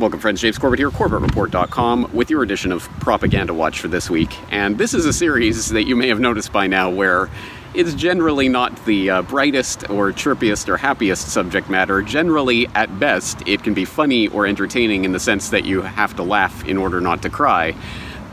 Welcome, friends. James Corbett here, CorbettReport.com, with your edition of Propaganda Watch for this week. And this is a series that you may have noticed by now where it's generally not the uh, brightest or chirpiest or happiest subject matter. Generally, at best, it can be funny or entertaining in the sense that you have to laugh in order not to cry.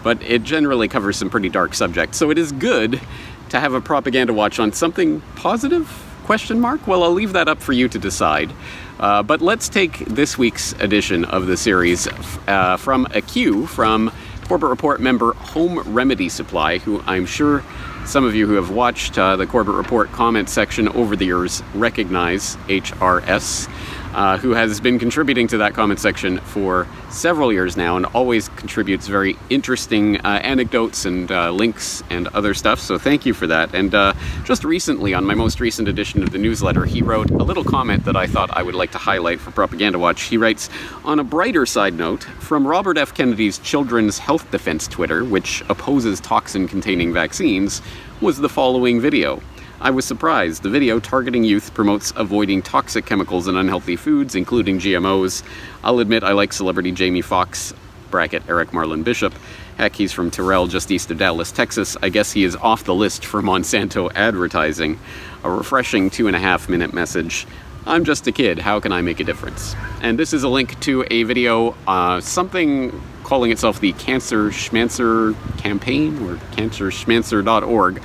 But it generally covers some pretty dark subjects. So it is good to have a propaganda watch on something positive? Question mark? Well, I'll leave that up for you to decide. Uh, but let's take this week's edition of the series uh, from a cue from Corbett Report member Home Remedy Supply, who I'm sure some of you who have watched uh, the Corbett Report comment section over the years recognize HRS uh, who has been contributing to that comment section for several years now and always contributes very interesting uh, anecdotes and uh, links and other stuff. So thank you for that. And uh, just recently, on my most recent edition of the newsletter, he wrote a little comment that I thought I would like to highlight for Propaganda Watch. He writes, On a brighter side note, from Robert F. Kennedy's Children's Health Defense Twitter, which opposes toxin containing vaccines, was the following video. I was surprised. The video targeting youth promotes avoiding toxic chemicals and unhealthy foods, including GMOs. I'll admit I like celebrity Jamie Foxx, bracket Eric Marlon Bishop. Heck, he's from Terrell, just east of Dallas, Texas. I guess he is off the list for Monsanto advertising. A refreshing two and a half minute message. I'm just a kid, how can I make a difference? And this is a link to a video, uh, something calling itself the Cancer Schmancer Campaign or cancerschmancer.org.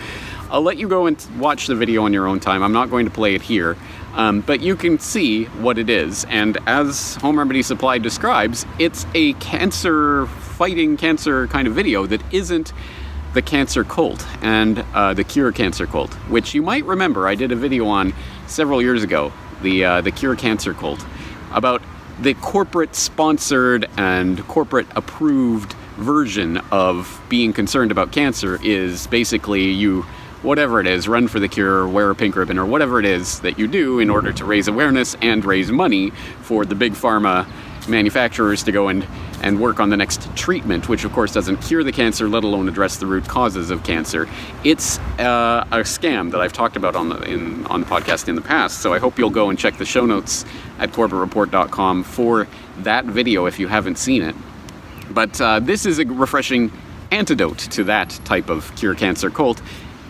I'll let you go and watch the video on your own time. I'm not going to play it here. Um, but you can see what it is. And as Home Remedy Supply describes, it's a cancer fighting cancer kind of video that isn't the cancer cult and uh, the cure cancer cult, which you might remember I did a video on several years ago, the uh, the cure cancer cult, about the corporate sponsored and corporate approved version of being concerned about cancer is basically you whatever it is, run for the cure, wear a pink ribbon, or whatever it is that you do in order to raise awareness and raise money for the big pharma manufacturers to go and, and work on the next treatment, which of course doesn't cure the cancer, let alone address the root causes of cancer. It's uh, a scam that I've talked about on the in, on the podcast in the past. So I hope you'll go and check the show notes at CorbettReport.com for that video if you haven't seen it. But uh, this is a refreshing antidote to that type of cure cancer cult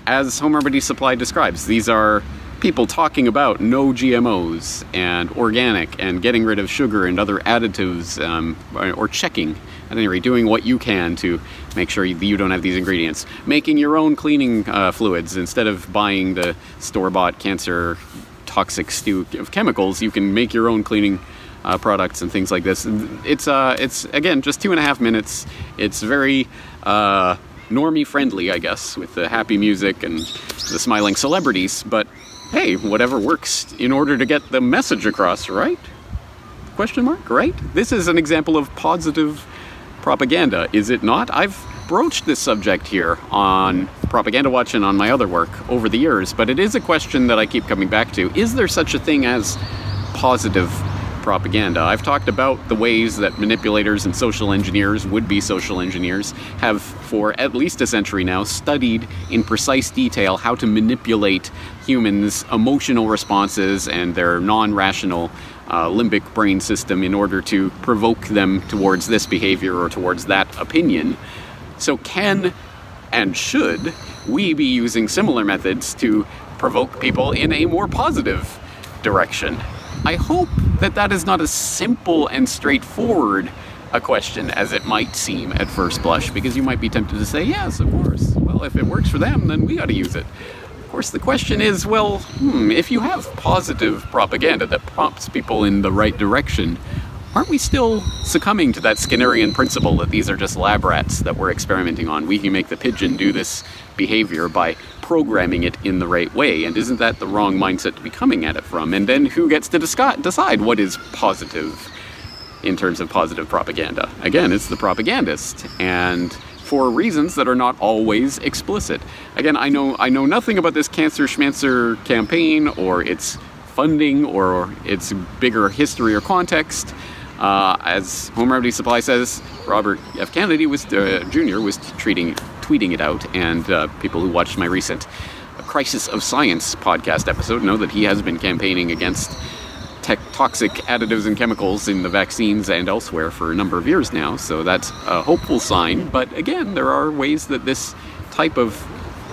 as Home Remedy Supply describes, these are people talking about no GMOs and organic and getting rid of sugar and other additives um, or checking, at any rate, doing what you can to make sure you don't have these ingredients. Making your own cleaning uh, fluids instead of buying the store bought cancer toxic stew of chemicals, you can make your own cleaning. Uh, products and things like this. It's uh, it's again just two and a half minutes. It's very uh, normie friendly, I guess, with the happy music and the smiling celebrities, but hey, whatever works in order to get the message across, right? Question mark, right? This is an example of positive propaganda, is it not? I've broached this subject here on Propaganda Watch and on my other work over the years, but it is a question that I keep coming back to. Is there such a thing as positive propaganda. I've talked about the ways that manipulators and social engineers, would be social engineers, have for at least a century now studied in precise detail how to manipulate humans' emotional responses and their non rational uh, limbic brain system in order to provoke them towards this behavior or towards that opinion. So, can and should we be using similar methods to provoke people in a more positive direction? I hope that that is not as simple and straightforward a question as it might seem at first blush, because you might be tempted to say, yes, of course. Well, if it works for them, then we ought to use it. Of course, the question is, well, hmm, if you have positive propaganda that prompts people in the right direction, aren't we still succumbing to that Skinnerian principle that these are just lab rats that we're experimenting on? We can make the pigeon do this behavior by programming it in the right way, and isn't that the wrong mindset to be coming at it from? And then who gets to decide what is positive in terms of positive propaganda? Again, it's the propagandist, and for reasons that are not always explicit. Again, I know I know nothing about this Cancer Schmancer campaign or its funding or its bigger history or context. Uh, as Home Remedy Supply says, Robert F. Kennedy was uh, Jr. was treating, tweeting it out, and uh, people who watched my recent Crisis of Science podcast episode know that he has been campaigning against te- toxic additives and chemicals in the vaccines and elsewhere for a number of years now, so that's a hopeful sign. But again, there are ways that this type of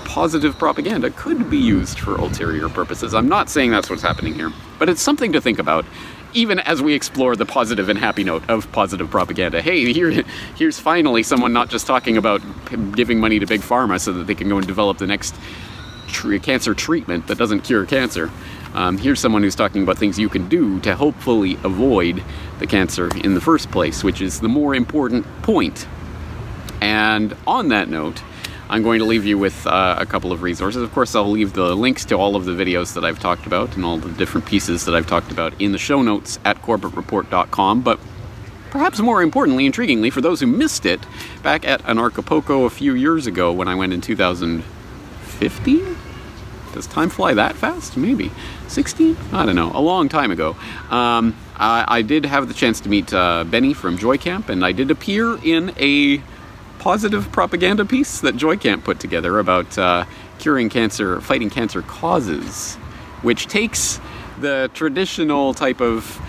positive propaganda could be used for ulterior purposes. I'm not saying that's what's happening here, but it's something to think about. Even as we explore the positive and happy note of positive propaganda, hey, here, here's finally someone not just talking about giving money to big pharma so that they can go and develop the next cancer treatment that doesn't cure cancer. Um, here's someone who's talking about things you can do to hopefully avoid the cancer in the first place, which is the more important point. And on that note, I'm going to leave you with uh, a couple of resources. Of course, I'll leave the links to all of the videos that I've talked about and all the different pieces that I've talked about in the show notes at CorbettReport.com. But perhaps more importantly, intriguingly, for those who missed it, back at Anarchapulco a few years ago when I went in 2015? Does time fly that fast? Maybe. 16? I don't know. A long time ago. Um, I, I, did have the chance to meet uh, Benny from Joy Camp, and I did appear in a positive propaganda piece that Joy Camp put together about uh, curing cancer, fighting cancer causes, which takes the traditional type of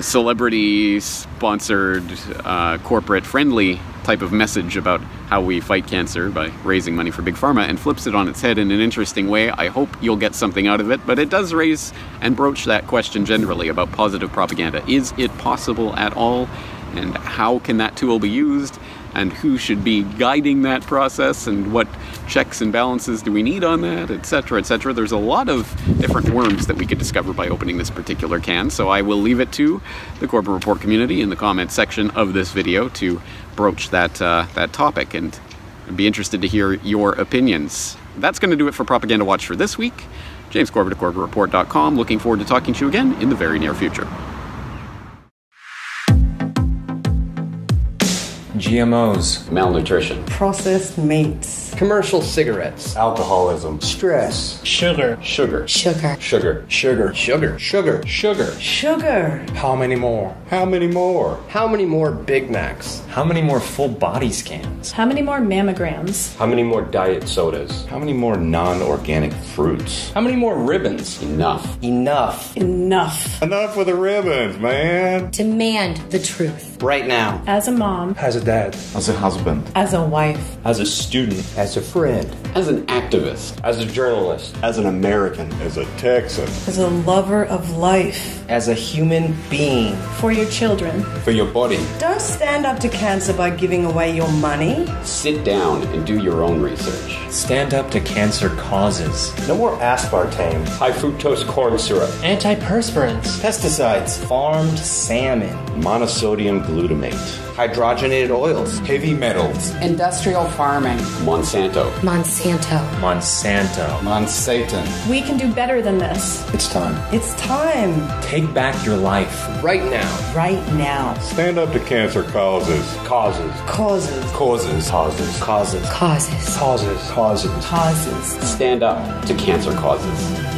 celebrity sponsored, uh, corporate friendly type of message about how we fight cancer by raising money for big pharma and flips it on its head in an interesting way. I hope you'll get something out of it, but it does raise and broach that question generally about positive propaganda. Is it possible at all? And how can that tool be used? And who should be guiding that process and what checks and balances do we need on that, etc., etc. There's a lot of different worms that we could discover by opening this particular can, so I will leave it to the Corbett Report community in the comments section of this video to broach that, uh, that topic and be interested to hear your opinions. That's going to do it for Propaganda Watch for this week. James Corbett of CorbettReport.com. Looking forward to talking to you again in the very near future. GMOs, malnutrition, processed meats, commercial cigarettes, alcoholism, stress, sugar, sugar, sugar, sugar, sugar, sugar, sugar, sugar, sugar. How many more? How many more? How many more Big Macs? How many more full body scans? How many more mammograms? How many more diet sodas? How many more non organic fruits? How many more ribbons? Enough. Enough. Enough. Enough with the ribbons, man. Demand the truth. Right now. As a mom. As a dad. As a husband. As a wife. As a student. As a friend. As an activist. As a journalist. As an American. As a Texan. As a lover of life. As a human being. For your children. For your body. Don't stand up to cancer by giving away your money. Sit down and do your own research. Stand up to cancer causes. No more aspartame. High fructose corn syrup. Antiperspirants. Pesticides. Farmed salmon. Monosodium glutamate. Hydrogenated oils. Heavy metals. Industrial farming. Monsanto. Monsanto. Monsanto. Monsanto. We can do better than this. It's time. It's time. Take back your life. Right now. Right now. Stand up to cancer causes. Causes. Causes. Causes. Causes. Causes. Causes. Causes. Causes. Causes. Stand up to cancer causes.